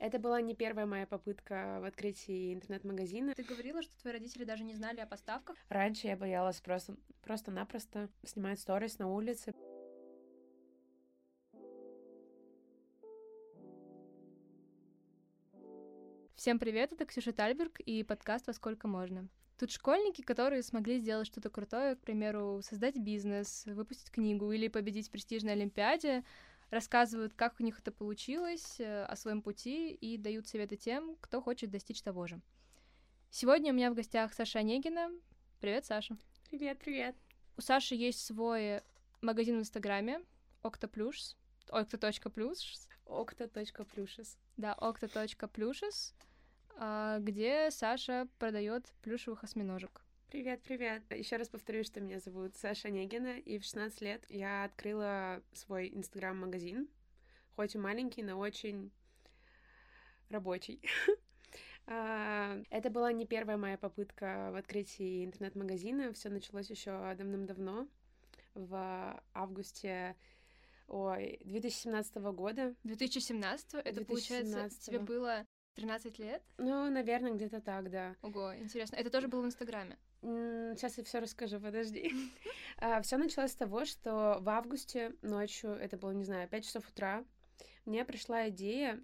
Это была не первая моя попытка в открытии интернет-магазина. Ты говорила, что твои родители даже не знали о поставках? Раньше я боялась просто просто-напросто снимать сторис на улице. Всем привет, это Ксюша Тальберг и подкаст «Во сколько можно». Тут школьники, которые смогли сделать что-то крутое, к примеру, создать бизнес, выпустить книгу или победить в престижной олимпиаде, рассказывают, как у них это получилось, э, о своем пути и дают советы тем, кто хочет достичь того же. Сегодня у меня в гостях Саша Онегина. Привет, Саша. Привет, привет. У Саши есть свой магазин в Инстаграме octoplus, octo.plus. octo.plushes. Да, octo.plushes, а, где Саша продает плюшевых осьминожек. Привет, привет. Еще раз повторю, что меня зовут Саша Негина, и в 16 лет я открыла свой инстаграм-магазин, хоть и маленький, но очень рабочий. А, это была не первая моя попытка в открытии интернет-магазина. Все началось еще давным-давно, в августе ой, 2017 года. 2017? Это 2017. получается, тебе было 13 лет? Ну, наверное, где-то так, да. Ого, интересно. Это тоже было в Инстаграме? Сейчас я все расскажу, подожди. А, все началось с того, что в августе ночью, это было, не знаю, 5 часов утра, мне пришла идея.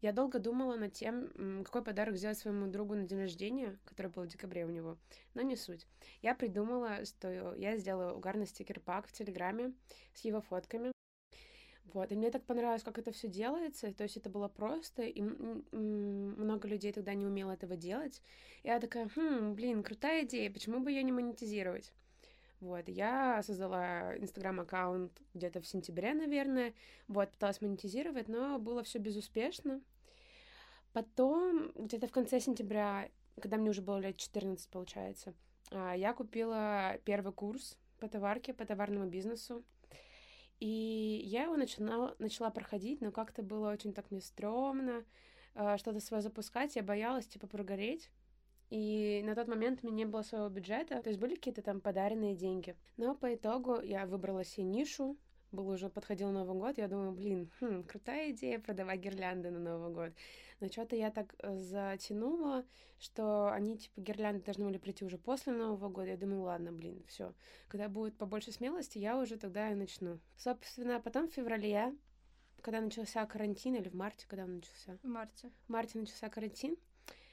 Я долго думала над тем, какой подарок сделать своему другу на день рождения, который был в декабре у него, но не суть. Я придумала, что я сделаю угарный стикер-пак в Телеграме с его фотками. Вот, и мне так понравилось, как это все делается, то есть это было просто, и много людей тогда не умело этого делать. И я такая, хм, блин, крутая идея, почему бы ее не монетизировать? Вот, я создала инстаграм-аккаунт где-то в сентябре, наверное, вот, пыталась монетизировать, но было все безуспешно. Потом, где-то в конце сентября, когда мне уже было лет 14, получается, а, я купила первый курс по товарке, по товарному бизнесу. И я его начинала, начала проходить, но как-то было очень так мне стрёмно э, что-то свое запускать. Я боялась, типа, прогореть. И на тот момент у меня не было своего бюджета, то есть были какие-то там подаренные деньги. Но по итогу я выбрала себе нишу, был уже подходил Новый год, я думаю, блин, хм, крутая идея продавать гирлянды на Новый год. Но что-то я так э, затянула, что они, типа, гирлянды должны были прийти уже после Нового года. Я думаю, ладно, блин, все. Когда будет побольше смелости, я уже тогда и начну. Собственно, потом в феврале, когда начался карантин, или в марте, когда он начался? В марте. В марте начался карантин.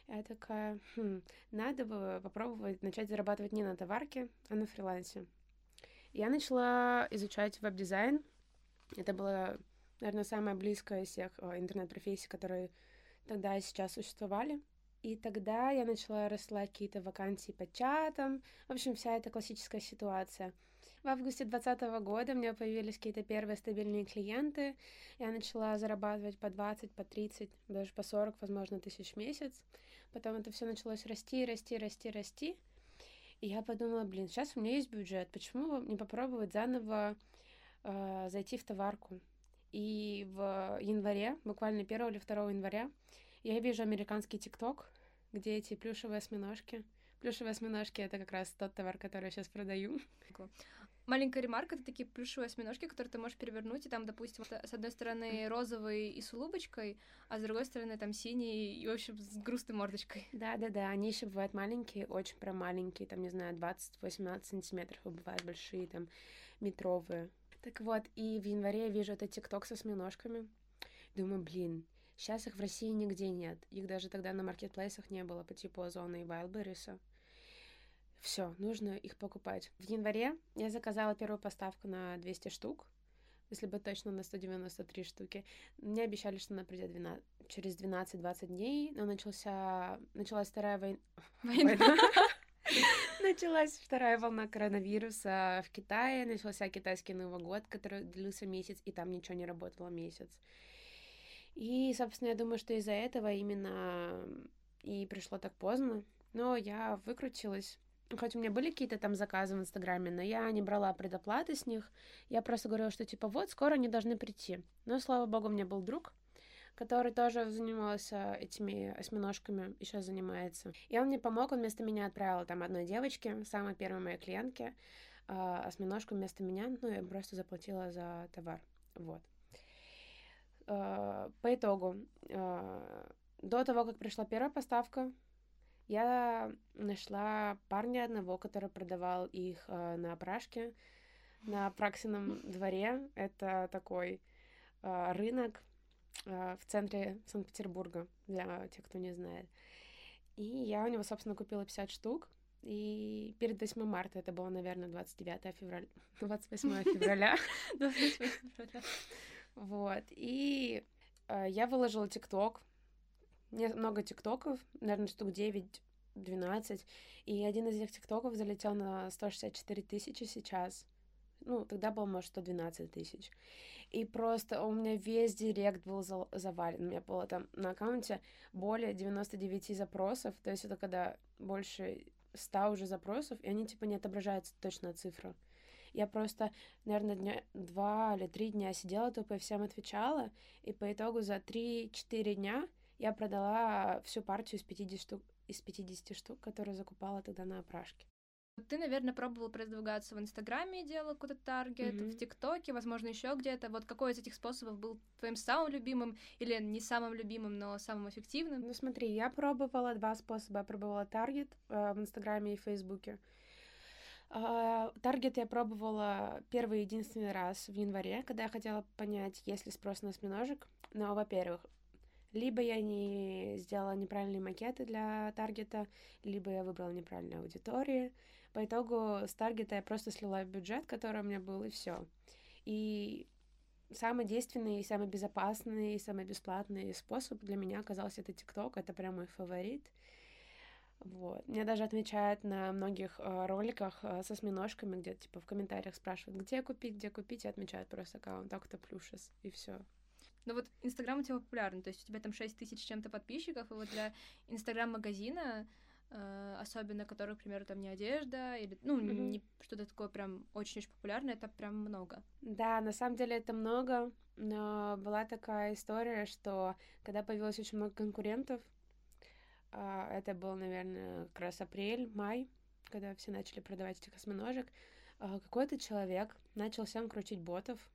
Я такая, хм, надо бы попробовать начать зарабатывать не на товарке, а на фрилансе. Я начала изучать веб-дизайн. Это было, наверное, самое близкое из всех э, интернет-профессий, которые тогда и сейчас существовали. И тогда я начала рассылать какие-то вакансии по чатам. В общем, вся эта классическая ситуация. В августе 2020 года у меня появились какие-то первые стабильные клиенты. Я начала зарабатывать по 20, по 30, даже по 40, возможно, тысяч в месяц. Потом это все началось расти, расти, расти, расти. И я подумала, блин, сейчас у меня есть бюджет, почему не попробовать заново э, зайти в товарку? И в январе, буквально 1 или 2 января, я вижу американский ТикТок, где эти плюшевые осьминожки. Плюшевые осьминожки — это как раз тот товар, который я сейчас продаю. Маленькая ремарка — это такие плюшевые осьминожки, которые ты можешь перевернуть, и там, допустим, с одной стороны розовый и с улыбочкой, а с другой стороны там синий и, в общем, с грустной мордочкой. Да-да-да, они еще бывают маленькие, очень прям маленькие, там, не знаю, 20-18 сантиметров, и бывают большие, там, метровые. Так вот, и в январе я вижу этот тикток со осьминожками. Думаю, блин, сейчас их в России нигде нет. Их даже тогда на маркетплейсах не было по типу Озона и Вайлберриса. Все, нужно их покупать. В январе я заказала первую поставку на 200 штук, если бы точно на 193 штуки. Мне обещали, что она придет 12, через 12-20 дней, но начался, началась вторая война. Война. Началась вторая волна коронавируса в Китае, начался китайский Новый год, который длился месяц, и там ничего не работало месяц. И, собственно, я думаю, что из-за этого именно и пришло так поздно. Но я выкрутилась. Хоть у меня были какие-то там заказы в Инстаграме, но я не брала предоплаты с них. Я просто говорила, что типа вот, скоро они должны прийти. Но, слава богу, у меня был друг, который тоже занимался этими осьминожками, еще занимается. И он мне помог, он вместо меня отправил там одной девочке, самой первой моей клиентке, э, осьминожку вместо меня, ну, я просто заплатила за товар. Вот. э, по итогу, э, до того, как пришла первая поставка, я нашла парня одного, который продавал их э, на опрашке на Праксином дворе. Это такой э, рынок э, в центре Санкт-Петербурга, для тех, кто не знает. И я у него, собственно, купила 50 штук. И перед 8 марта, это было, наверное, 29 февраля, 28 февраля. 28 февраля. Вот. И э, я выложила ТикТок, много тиктоков, наверное, штук 9-12, и один из этих тиктоков залетел на 164 тысячи сейчас. Ну, тогда было, может, 112 тысяч. И просто у меня весь директ был завален. У меня было там на аккаунте более 99 запросов. То есть это когда больше 100 уже запросов, и они типа не отображаются точно цифра. Я просто, наверное, дня, два или три дня сидела, тупо всем отвечала, и по итогу за 3-4 дня я продала всю партию из 50 штук, из 50 штук, которые закупала тогда на опрашке. Ты, наверное, пробовал продвигаться в Инстаграме, делала какой-то таргет, mm-hmm. в ТикТоке, возможно, еще где-то. Вот какой из этих способов был твоим самым любимым или не самым любимым, но самым эффективным? Ну смотри, я пробовала два способа. Я пробовала таргет э, в Инстаграме и Фейсбуке. А, таргет я пробовала первый единственный раз в январе, когда я хотела понять, есть ли спрос на осьминожек. Но, во-первых, либо я не сделала неправильные макеты для таргета, либо я выбрала неправильную аудиторию. По итогу с таргета я просто слила бюджет, который у меня был, и все. И самый действенный, самый безопасный, самый бесплатный способ для меня оказался это ТикТок. Это прям мой фаворит. Вот. Меня даже отмечают на многих э, роликах э, со осьминожками, где типа в комментариях спрашивают, где купить, где купить, и отмечают просто аккаунт так-то плюшес, и все. Но вот Инстаграм у тебя популярный, то есть у тебя там 6 тысяч чем-то подписчиков, и вот для Инстаграм-магазина, э, особенно который, к примеру, там не одежда, или, ну, mm-hmm. не что-то такое прям очень-очень популярное, это прям много. Да, на самом деле это много, но была такая история, что когда появилось очень много конкурентов, э, это был, наверное, как раз апрель, май, когда все начали продавать этих осьминожек, э, какой-то человек начал всем крутить ботов,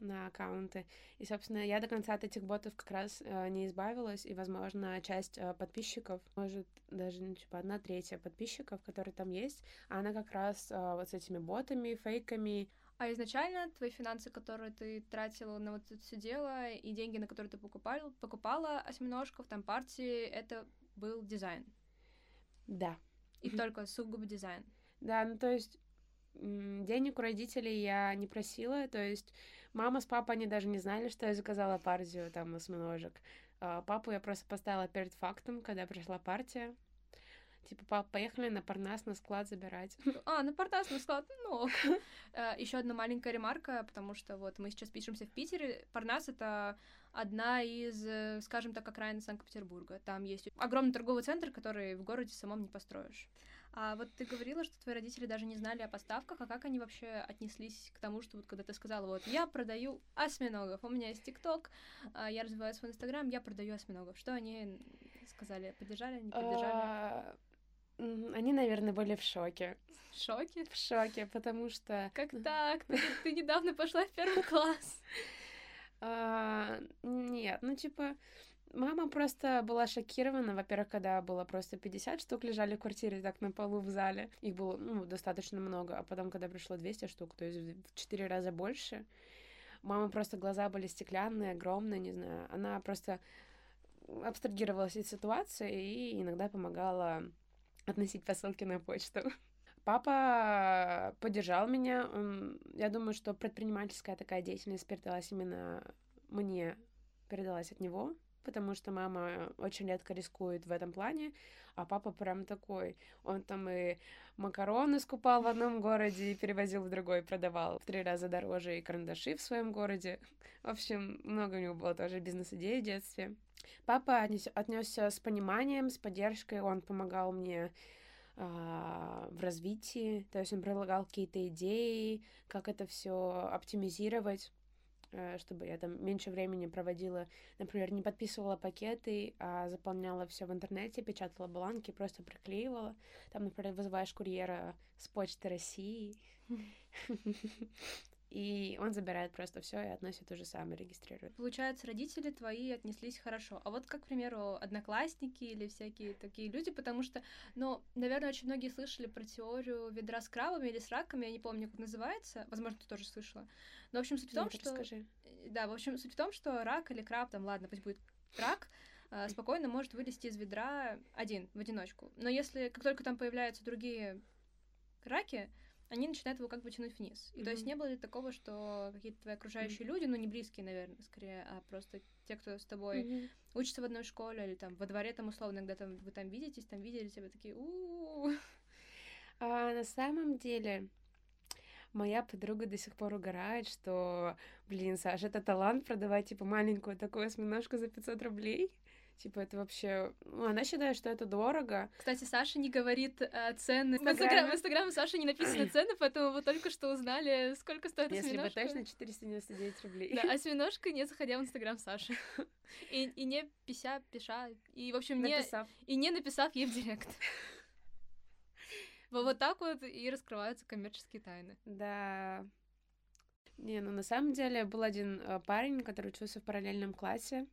на аккаунты. И, собственно, я до конца от этих ботов как раз э, не избавилась, и, возможно, часть э, подписчиков, может, даже, ну, типа, одна третья подписчиков, которые там есть, она как раз э, вот с этими ботами, фейками. А изначально твои финансы, которые ты тратила на вот это все дело, и деньги, на которые ты покупал, покупала осьминожков, там партии, это был дизайн? Да. И только сугубо дизайн? Да, ну то есть денег у родителей я не просила, то есть Мама с папой, они даже не знали, что я заказала партию там осьминожек. А, папу я просто поставила перед фактом, когда пришла партия. Типа, пап, поехали на Парнас на склад забирать. А, на Парнас на склад, ну э, Еще одна маленькая ремарка, потому что вот мы сейчас пишемся в Питере. Парнас — это одна из, э, скажем так, окраин Санкт-Петербурга. Там есть огромный торговый центр, который в городе самом не построишь. А вот ты говорила, что твои родители даже не знали о поставках, а как они вообще отнеслись к тому, что вот когда ты сказала, вот я продаю осьминогов, у меня есть ТикТок, а, я развиваю свой Инстаграм, я продаю осьминогов. Что они сказали? Поддержали, не поддержали? А, они, наверное, были в шоке. В шоке? В шоке, потому что... Как так? Ты, ты недавно пошла в первый класс. А, нет, ну типа Мама просто была шокирована, во-первых, когда было просто 50 штук лежали в квартире так на полу в зале. Их было ну, достаточно много. А потом, когда пришло 200 штук, то есть в 4 раза больше, мама просто глаза были стеклянные, огромные, не знаю. Она просто абстрагировалась от ситуации и иногда помогала относить посылки на почту. Папа поддержал меня. Он, я думаю, что предпринимательская такая деятельность передалась именно мне, передалась от него, потому что мама очень редко рискует в этом плане, а папа прям такой. Он там и макароны скупал в одном городе и перевозил в другой, продавал в три раза дороже и карандаши в своем городе. В общем, много у него было тоже бизнес-идей в детстве. Папа отнесся с пониманием, с поддержкой, он помогал мне а, в развитии, то есть он предлагал какие-то идеи, как это все оптимизировать. Э, чтобы я там меньше времени проводила, например, не подписывала пакеты, а заполняла все в интернете, печатала бланки, просто приклеивала. Там, например, вызываешь курьера с почты России. и он забирает просто все и относит то же самое, регистрирует. Получается, родители твои отнеслись хорошо. А вот как, к примеру, одноклассники или всякие такие люди, потому что, ну, наверное, очень многие слышали про теорию ведра с крабами или с раками, я не помню, как называется. Возможно, ты тоже слышала. Но, в общем, суть в том, Нет, что... расскажи. Да, в общем, суть в том, что рак или краб, там, ладно, пусть будет рак, а, спокойно может вылезти из ведра один, в одиночку. Но если, как только там появляются другие раки, они начинают его как бы тянуть вниз. И то есть не было ли такого, что какие-то твои окружающие люди, ну не близкие, наверное, скорее, а просто те, кто с тобой Мгм. учится в одной школе или там во дворе там условно, когда там вы там видитесь, там видели тебя такие, у А, на самом деле, моя подруга до сих пор угорает, что, блин, Саша, это талант продавать, типа, маленькую такую осьминожку за 500 рублей. Типа, это вообще... Ну, она считает, что это дорого. Кстати, Саша не говорит э, цены. В Инстаграме. В Инстаграме Саши не написаны цены, поэтому вы только что узнали, сколько стоит Если бы осьминожка. точно 499 рублей. Да, осьминожка, не заходя в Инстаграм Саши. И, и не пися, пиша, и, в общем, не, Написав. и не написав ей в директ. Вот вот так вот и раскрываются коммерческие тайны. Да. Не, ну на самом деле был один э, парень, который учился в параллельном классе.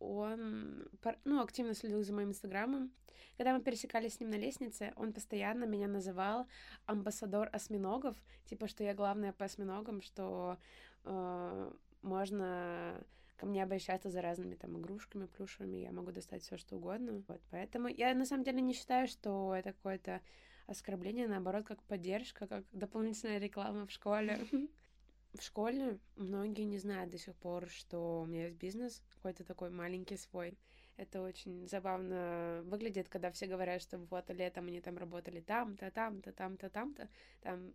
Он, ну, активно следил за моим инстаграмом. Когда мы пересекались с ним на лестнице, он постоянно меня называл амбассадор осьминогов, типа, что я главная по осьминогам, что э, можно ко мне обращаться за разными там игрушками, плюшевыми, я могу достать все что угодно. Вот, поэтому я на самом деле не считаю, что это какое-то оскорбление, наоборот, как поддержка, как дополнительная реклама в школе. В школе многие не знают до сих пор, что у меня есть бизнес, какой-то такой маленький свой. Это очень забавно выглядит, когда все говорят, что вот летом они там работали там-то, там-то, там-то, там-то. Там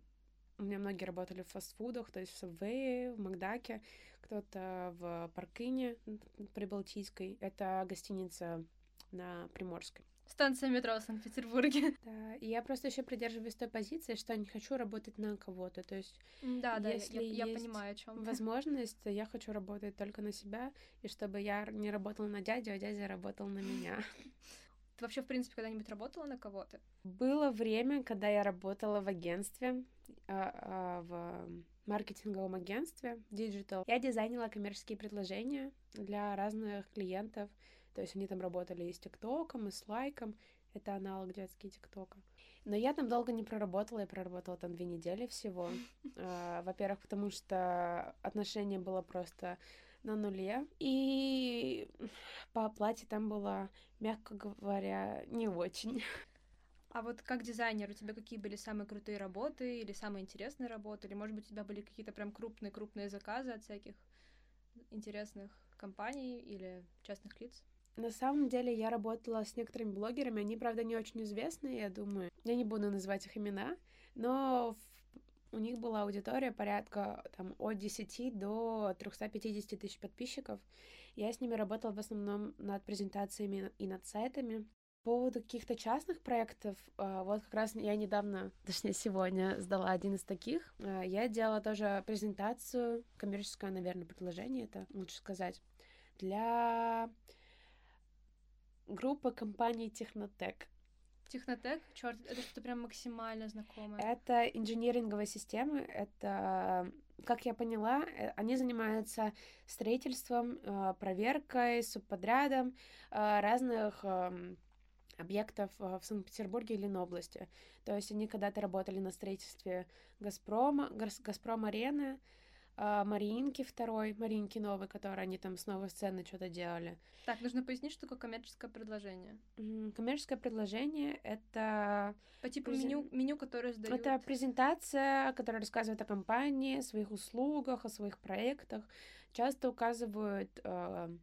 у меня многие работали в фастфудах, то есть в Сабвее, в Макдаке, кто-то в Паркине м, Прибалтийской. Это гостиница на Приморской. Станция метро в Санкт-Петербурге. Да, и я просто еще придерживаюсь той позиции, что не хочу работать на кого-то. То есть Да, да, Если я, я есть понимаю, о чем. возможность, я хочу работать только на себя, и чтобы я не работала на дядю, а дядя работал на меня. Ты вообще, в принципе, когда-нибудь работала на кого-то? Было время, когда я работала в агентстве, а, а, в маркетинговом агентстве, digital. Я дизайнила коммерческие предложения для разных клиентов. То есть они там работали и с ТикТоком, и с Лайком. Это аналог детский ТикТока. Но я там долго не проработала, я проработала там две недели всего. А, Во-первых, потому что отношение было просто на нуле. И по оплате там было, мягко говоря, не очень. А вот как дизайнер, у тебя какие были самые крутые работы или самые интересные работы? Или, может быть, у тебя были какие-то прям крупные-крупные заказы от всяких интересных компаний или частных лиц? На самом деле я работала с некоторыми блогерами, они, правда, не очень известные, я думаю. Я не буду называть их имена, но у них была аудитория порядка там, от 10 до 350 тысяч подписчиков. Я с ними работала в основном над презентациями и над сайтами. По поводу каких-то частных проектов, а, вот как раз я недавно, точнее сегодня, сдала один из таких. А, Я делала тоже презентацию, коммерческое, наверное, предложение, это лучше сказать, для группы компании Технотек. Технотек, черт, это что-то прям максимально знакомое. Это инжиниринговые системы, это, как я поняла, э, они занимаются строительством, э, проверкой, субподрядом э, разных эм, объектов в Санкт-Петербурге или Ленобласти. То есть они когда-то работали на строительстве Газпрома, Газ- Газпром-арены, э, Мариинки второй, Мариинки новой, которые они там с новой сцены что-то делали. Так, нужно пояснить, что такое коммерческое предложение. Коммерческое предложение — это По типу Презен- меню, меню, которое сдают. Это презентация, которая рассказывает о компании, о своих услугах, о своих проектах. Часто указывают э,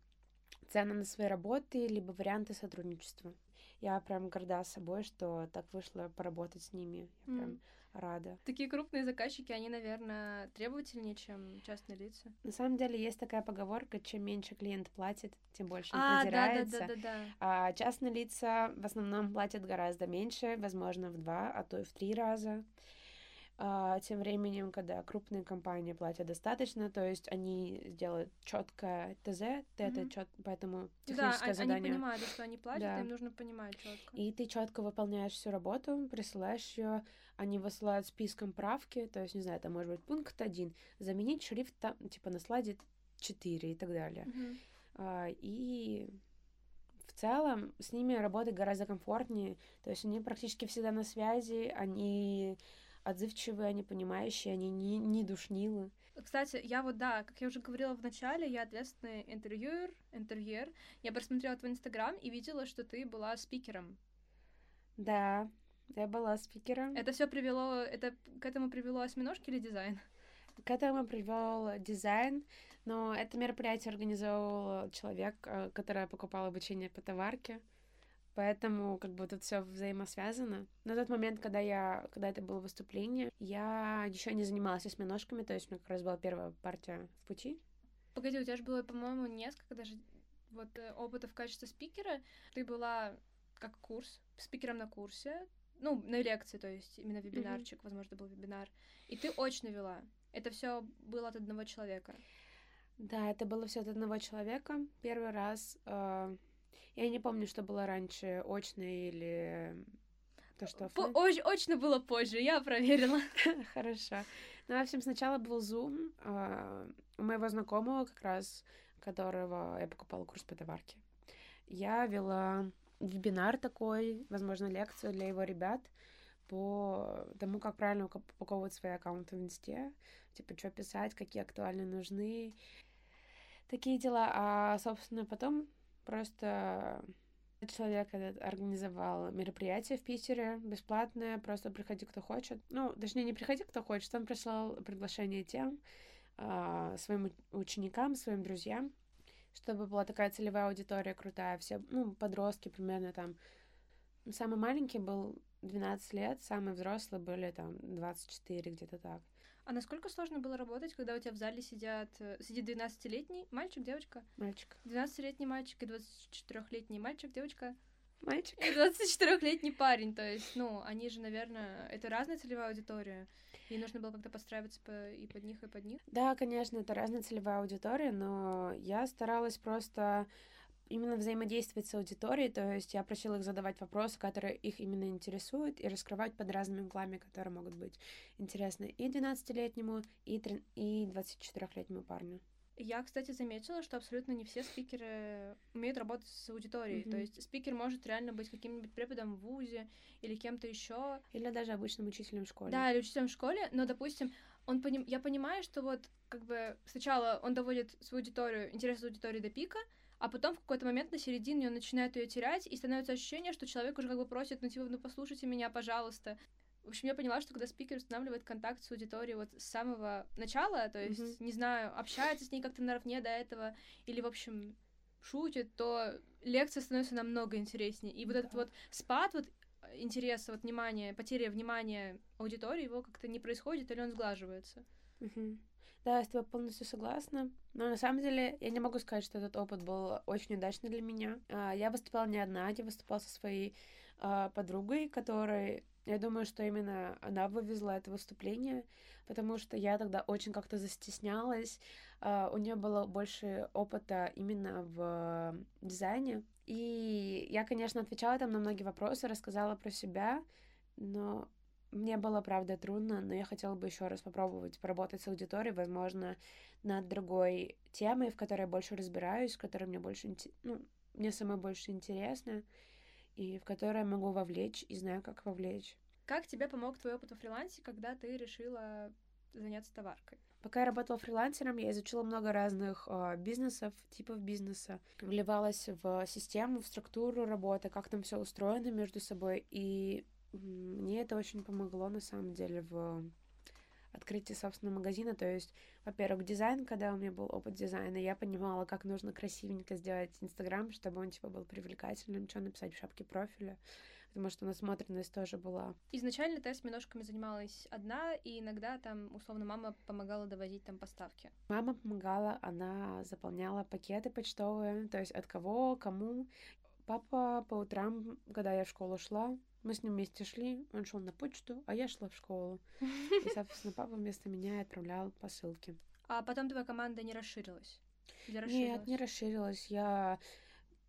цены на свои работы, либо варианты сотрудничества. Я прям горда собой, что так вышло поработать с ними. Я прям М. рада. Такие крупные заказчики, они, наверное, требовательнее, чем частные лица. На самом деле есть такая поговорка, чем меньше клиент платит, тем больше он А, да, да, да, да, да. А частные лица в основном платят гораздо меньше, возможно, в два, а то и в три раза. А, тем временем, когда крупные компании платят достаточно, то есть они сделают четкое ТЗ, mm-hmm. это чет, поэтому техническое да, задание. они понимают, что они платят, да. им нужно понимать четко. И ты четко выполняешь всю работу, присылаешь ее, они высылают списком правки, то есть, не знаю, это может быть пункт один, заменить шрифт там, типа на слайде 4 и так далее. Mm-hmm. А, и в целом с ними работать гораздо комфортнее, то есть они практически всегда на связи, они отзывчивые, они понимающие, они не, не душнилы. Кстати, я вот, да, как я уже говорила в начале, я ответственный интервьюер, интервьюер. Я просмотрела твой инстаграм и видела, что ты была спикером. Да, я была спикером. Это все привело, это к этому привело осьминожки или дизайн? К этому привел дизайн, но это мероприятие организовал человек, э, который покупал обучение по товарке. Поэтому как бы тут все взаимосвязано. На тот момент, когда я, когда это было выступление, я еще не занималась осьминожками, то есть у меня как раз была первая партия в пути. Погоди, у тебя же было, по-моему, несколько даже вот э, опытов в качестве спикера. Ты была как курс, спикером на курсе, ну, на лекции, то есть именно вебинарчик, mm-hmm. возможно, был вебинар. И ты очно вела. Это все было от одного человека. Да, это было все от одного человека. Первый раз э, я не помню, что было раньше, очно или то, что... По оч очно было позже, я проверила. Хорошо. Ну, в общем, сначала был Zoom э, у моего знакомого как раз, которого я покупала курс по товарке. Я вела вебинар такой, возможно, лекцию для его ребят по тому, как правильно упаковывать свои аккаунты в инсте, типа, что писать, какие актуальные нужны, такие дела. А, собственно, потом Просто человек этот организовал мероприятие в Питере бесплатное, просто приходи, кто хочет. Ну, точнее, не приходи, кто хочет, он прислал приглашение тем, э, своим ученикам, своим друзьям, чтобы была такая целевая аудитория крутая. Все, ну, подростки примерно там. Самый маленький был 12 лет, самые взрослые были там 24, где-то так. А насколько сложно было работать, когда у тебя в зале сидят, э, сидит 12-летний мальчик, девочка? Мальчик. 12-летний мальчик и 24-летний мальчик, девочка? Мальчик. И 24-летний парень. То есть, ну, они же, наверное, это разная целевая аудитория. И нужно было как-то подстраиваться по, и под них, и под них. Да, конечно, это разная целевая аудитория, но я старалась просто именно взаимодействовать с аудиторией, то есть я просила их задавать вопросы, которые их именно интересуют, и раскрывать под разными углами, которые могут быть интересны и 12-летнему, и, 3... и 24-летнему парню. Я, кстати, заметила, что абсолютно не все спикеры умеют работать с аудиторией. Mm-hmm. То есть спикер может реально быть каким-нибудь преподом в ВУЗе или кем-то еще. Или даже обычным учителем в школе. Да, или учителем в школе, но, допустим, он поним... я понимаю, что вот как бы сначала он доводит свою аудиторию, интерес аудитории до пика, а потом в какой-то момент на середине он начинает ее терять, и становится ощущение, что человек уже как бы просит, ну типа, ну послушайте меня, пожалуйста. В общем, я поняла, что когда спикер устанавливает контакт с аудиторией вот с самого начала, то есть, mm-hmm. не знаю, общается с ней как-то наравне до этого, или, в общем, шутит, то лекция становится намного интереснее. И вот этот вот спад вот интереса, вот внимания, потеря внимания аудитории, его как-то не происходит, или он сглаживается. Mm-hmm. Да, я с тобой полностью согласна. Но на самом деле я не могу сказать, что этот опыт был очень удачный для меня. А, я выступала не одна, я выступала со своей а, подругой, которой я думаю, что именно она вывезла это выступление, потому что я тогда очень как-то застеснялась. А, у нее было больше опыта именно в дизайне. И я, конечно, отвечала там на многие вопросы, рассказала про себя, но мне было, правда, трудно, но я хотела бы еще раз попробовать поработать с аудиторией, возможно, над другой темой, в которой я больше разбираюсь, в которой мне больше, ну, мне самой больше интересно, и в которой я могу вовлечь и знаю, как вовлечь. Как тебе помог твой опыт во фрилансе, когда ты решила заняться товаркой? Пока я работала фрилансером, я изучила много разных э, бизнесов, типов бизнеса, вливалась в систему, в структуру работы, как там все устроено между собой, и мне это очень помогло, на самом деле, в открытии собственного магазина. То есть, во-первых, дизайн, когда у меня был опыт дизайна, я понимала, как нужно красивенько сделать Инстаграм, чтобы он, типа, был привлекательным, что написать в шапке профиля, потому что насмотренность тоже была. Изначально ты с миношками занималась одна, и иногда там, условно, мама помогала довозить там поставки. Мама помогала, она заполняла пакеты почтовые, то есть от кого, кому. Папа по утрам, когда я в школу шла, Мы с ним вместе шли, он шел на почту, а я шла в школу. И, соответственно, папа вместо меня отправлял посылки. А потом твоя команда не расширилась? Нет, не расширилась. Я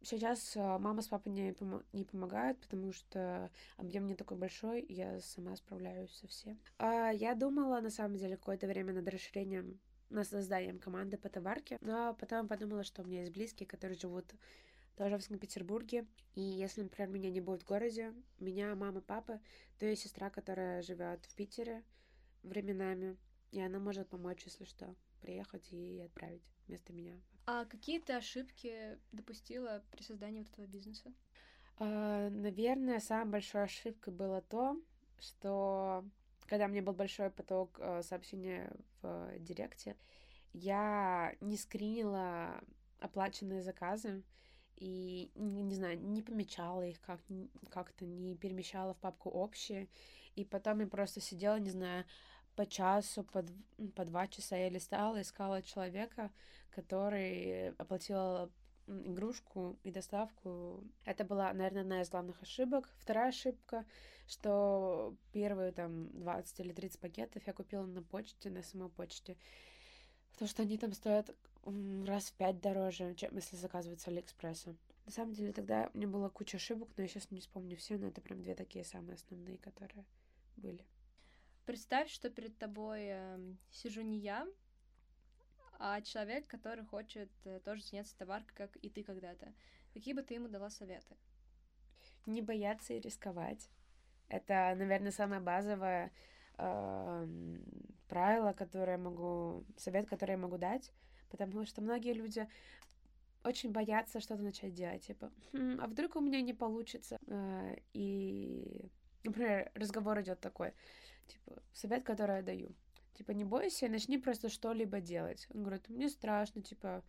сейчас а, мама с папой не, пом- не помогают, потому что объем не такой большой, я сама справляюсь со всем. А, я думала, на самом деле, какое-то время над расширением, над созданием команды по товарке, но потом подумала, что у меня есть близкие, которые живут тоже в Санкт-Петербурге. И если, например, меня не будет в городе, меня мама, папа, то есть сестра, которая живет в Питере временами, и она может помочь, если что, приехать и отправить вместо меня. А какие ты ошибки допустила при создании вот этого бизнеса? А, наверное, самой большой ошибкой было то, что когда у меня был большой поток э, сообщений в директе, я не скринила оплаченные заказы, и, не знаю, не помечала их как- как-то, не перемещала в папку общие. И потом я просто сидела, не знаю, по часу, по, по два часа я листала, искала человека, который оплатил игрушку и доставку. Это была, наверное, одна из главных ошибок. Вторая ошибка, что первые там 20 или 30 пакетов я купила на почте, на самой почте. Потому что они там стоят раз в пять дороже, чем если заказывать с Алиэкспресса. На самом деле тогда у меня была куча ошибок, но я сейчас не вспомню все, но это прям две такие самые основные, которые были. Представь, что перед тобой э, сижу не я, а человек, который хочет э, тоже заняться товаркой, как и ты когда-то. Какие бы ты ему дала советы? Не бояться и рисковать. Это, наверное, самое базовое э, правило, которое я могу, совет, который я могу дать потому что многие люди очень боятся что-то начать делать, типа, хм, а вдруг у меня не получится, а, и, например, разговор идет такой, типа, совет, который я даю, типа, не бойся, начни просто что-либо делать. Он говорит, мне страшно, типа,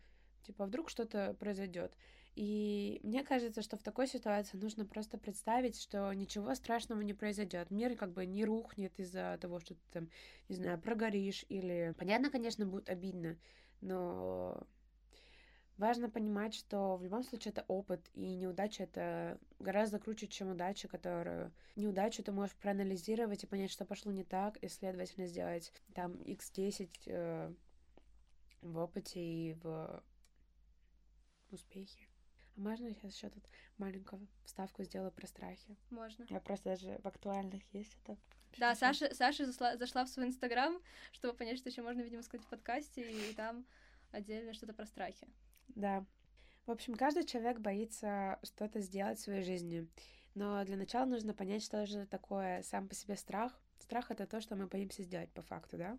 типа, а вдруг что-то произойдет. И мне кажется, что в такой ситуации нужно просто представить, что ничего страшного не произойдет. Мир как бы не рухнет из-за того, что ты там, не знаю, прогоришь или... Понятно, конечно, будет обидно, но важно понимать, что в любом случае это опыт, и неудача это гораздо круче, чем удача, которую... Неудачу ты можешь проанализировать и понять, что пошло не так, и, следовательно, сделать там x10 э, в опыте и в успехе. А можно я сейчас еще тут маленькую вставку сделаю про страхи? Можно. Я просто даже в актуальных есть это. Да, Саша, Саша зашла, зашла в свой инстаграм, чтобы понять, что еще можно, видимо, сказать в подкасте, и там отдельно что-то про страхи. Да. В общем, каждый человек боится что-то сделать в своей жизни. Но для начала нужно понять, что же такое сам по себе страх. Страх — это то, что мы боимся сделать по факту, да?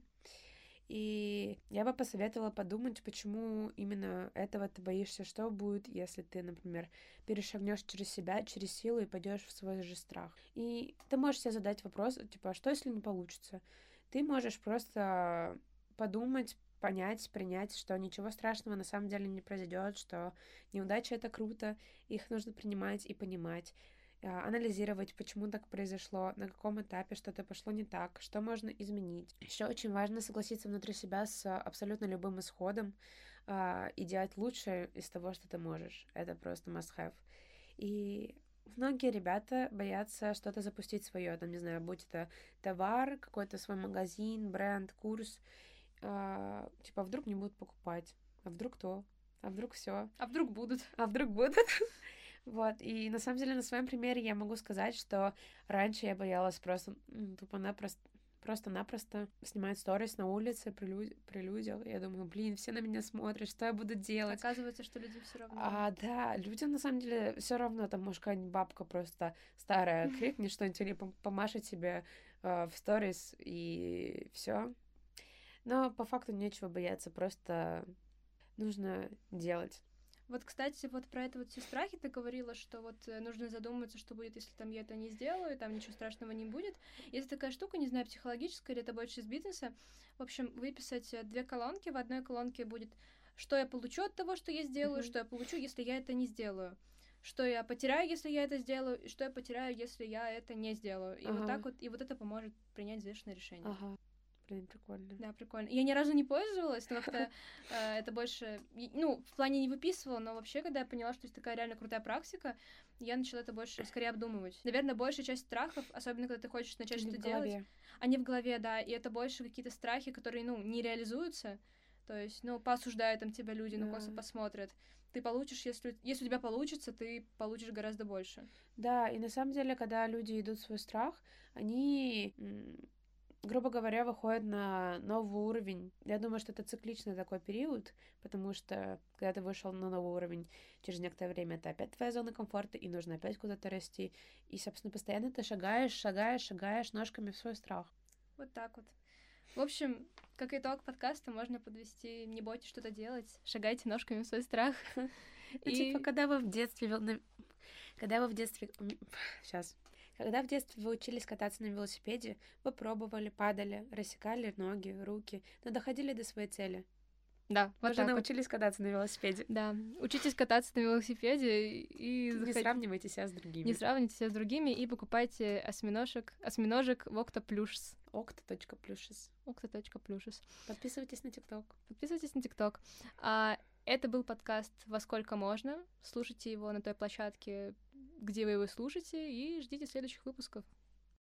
И я бы посоветовала подумать, почему именно этого ты боишься, что будет, если ты, например, перешагнешь через себя, через силу и пойдешь в свой же страх. И ты можешь себе задать вопрос, типа, а что если не получится? Ты можешь просто подумать, понять, принять, что ничего страшного на самом деле не произойдет, что неудача это круто, их нужно принимать и понимать. А, анализировать, почему так произошло, на каком этапе что-то пошло не так, что можно изменить. Еще очень важно согласиться внутри себя с абсолютно любым исходом э, и делать лучшее из того, что ты можешь. Это просто must-have. И многие ребята боятся что-то запустить свое, там, не знаю, будь это товар, какой-то свой магазин, бренд, курс. Э, типа, а вдруг не будут покупать, а вдруг то, а вдруг все. А вдруг будут? А вдруг будут? Вот, и на самом деле на своем примере я могу сказать, что раньше я боялась просто тупо-напросто просто-напросто снимать сторис на улице при, лю- при людях. Я думаю, блин, все на меня смотрят, что я буду делать? Оказывается, что людям все равно. А, да, людям на самом деле все равно, там, может, какая-нибудь бабка просто старая крикнет что-нибудь или помашет себе э, в сторис, и все. Но по факту нечего бояться, просто нужно делать. Вот, кстати, вот про это вот все страхи ты говорила, что вот э, нужно задуматься, что будет, если там я это не сделаю, там ничего страшного не будет. Есть такая штука, не знаю, психологическая или это больше из бизнеса. В общем, выписать э, две колонки. В одной колонке будет, что я получу от того, что я сделаю, mm-hmm. что я получу, если я это не сделаю что я потеряю, если я это сделаю, и что я потеряю, если я это не сделаю. И ага. вот так вот, и вот это поможет принять взвешенное решение. Ага. Блин, прикольно. Да, прикольно. Я ни разу не пользовалась, но как-то э, это больше... Ну, в плане не выписывала, но вообще, когда я поняла, что есть такая реально крутая практика, я начала это больше, скорее, обдумывать. Наверное, большая часть страхов, особенно когда ты хочешь начать что-то делать... Они в голове, да, и это больше какие-то страхи, которые, ну, не реализуются, то есть, ну, поосуждают там тебя люди, ну, косо посмотрят. Ты получишь, если, если у тебя получится, ты получишь гораздо больше. Да, и на самом деле, когда люди идут в свой страх, они грубо говоря, выходит на новый уровень. Я думаю, что это цикличный такой период, потому что когда ты вышел на новый уровень, через некоторое время это опять твоя зона комфорта, и нужно опять куда-то расти. И, собственно, постоянно ты шагаешь, шагаешь, шагаешь ножками в свой страх. Вот так вот. В общем, как итог подкаста можно подвести «Не бойтесь что-то делать, шагайте ножками в свой страх». Ну, типа, когда вы в детстве... Когда вы в детстве... Сейчас. Когда в детстве вы учились кататься на велосипеде, вы пробовали, падали, рассекали ноги, руки, но доходили до своей цели. Да, вот Вы же научились вот. кататься на велосипеде. Да, учитесь кататься на велосипеде и... Не заход... сравнивайте себя с другими. Не сравнивайте себя с другими и покупайте осьминожек, осьминожек в Octoplus. Octa.plushes. Octa.plushes. Подписывайтесь на ТикТок. Подписывайтесь на ТикТок. А, это был подкаст «Во сколько можно». Слушайте его на той площадке, где вы его слушаете, и ждите следующих выпусков.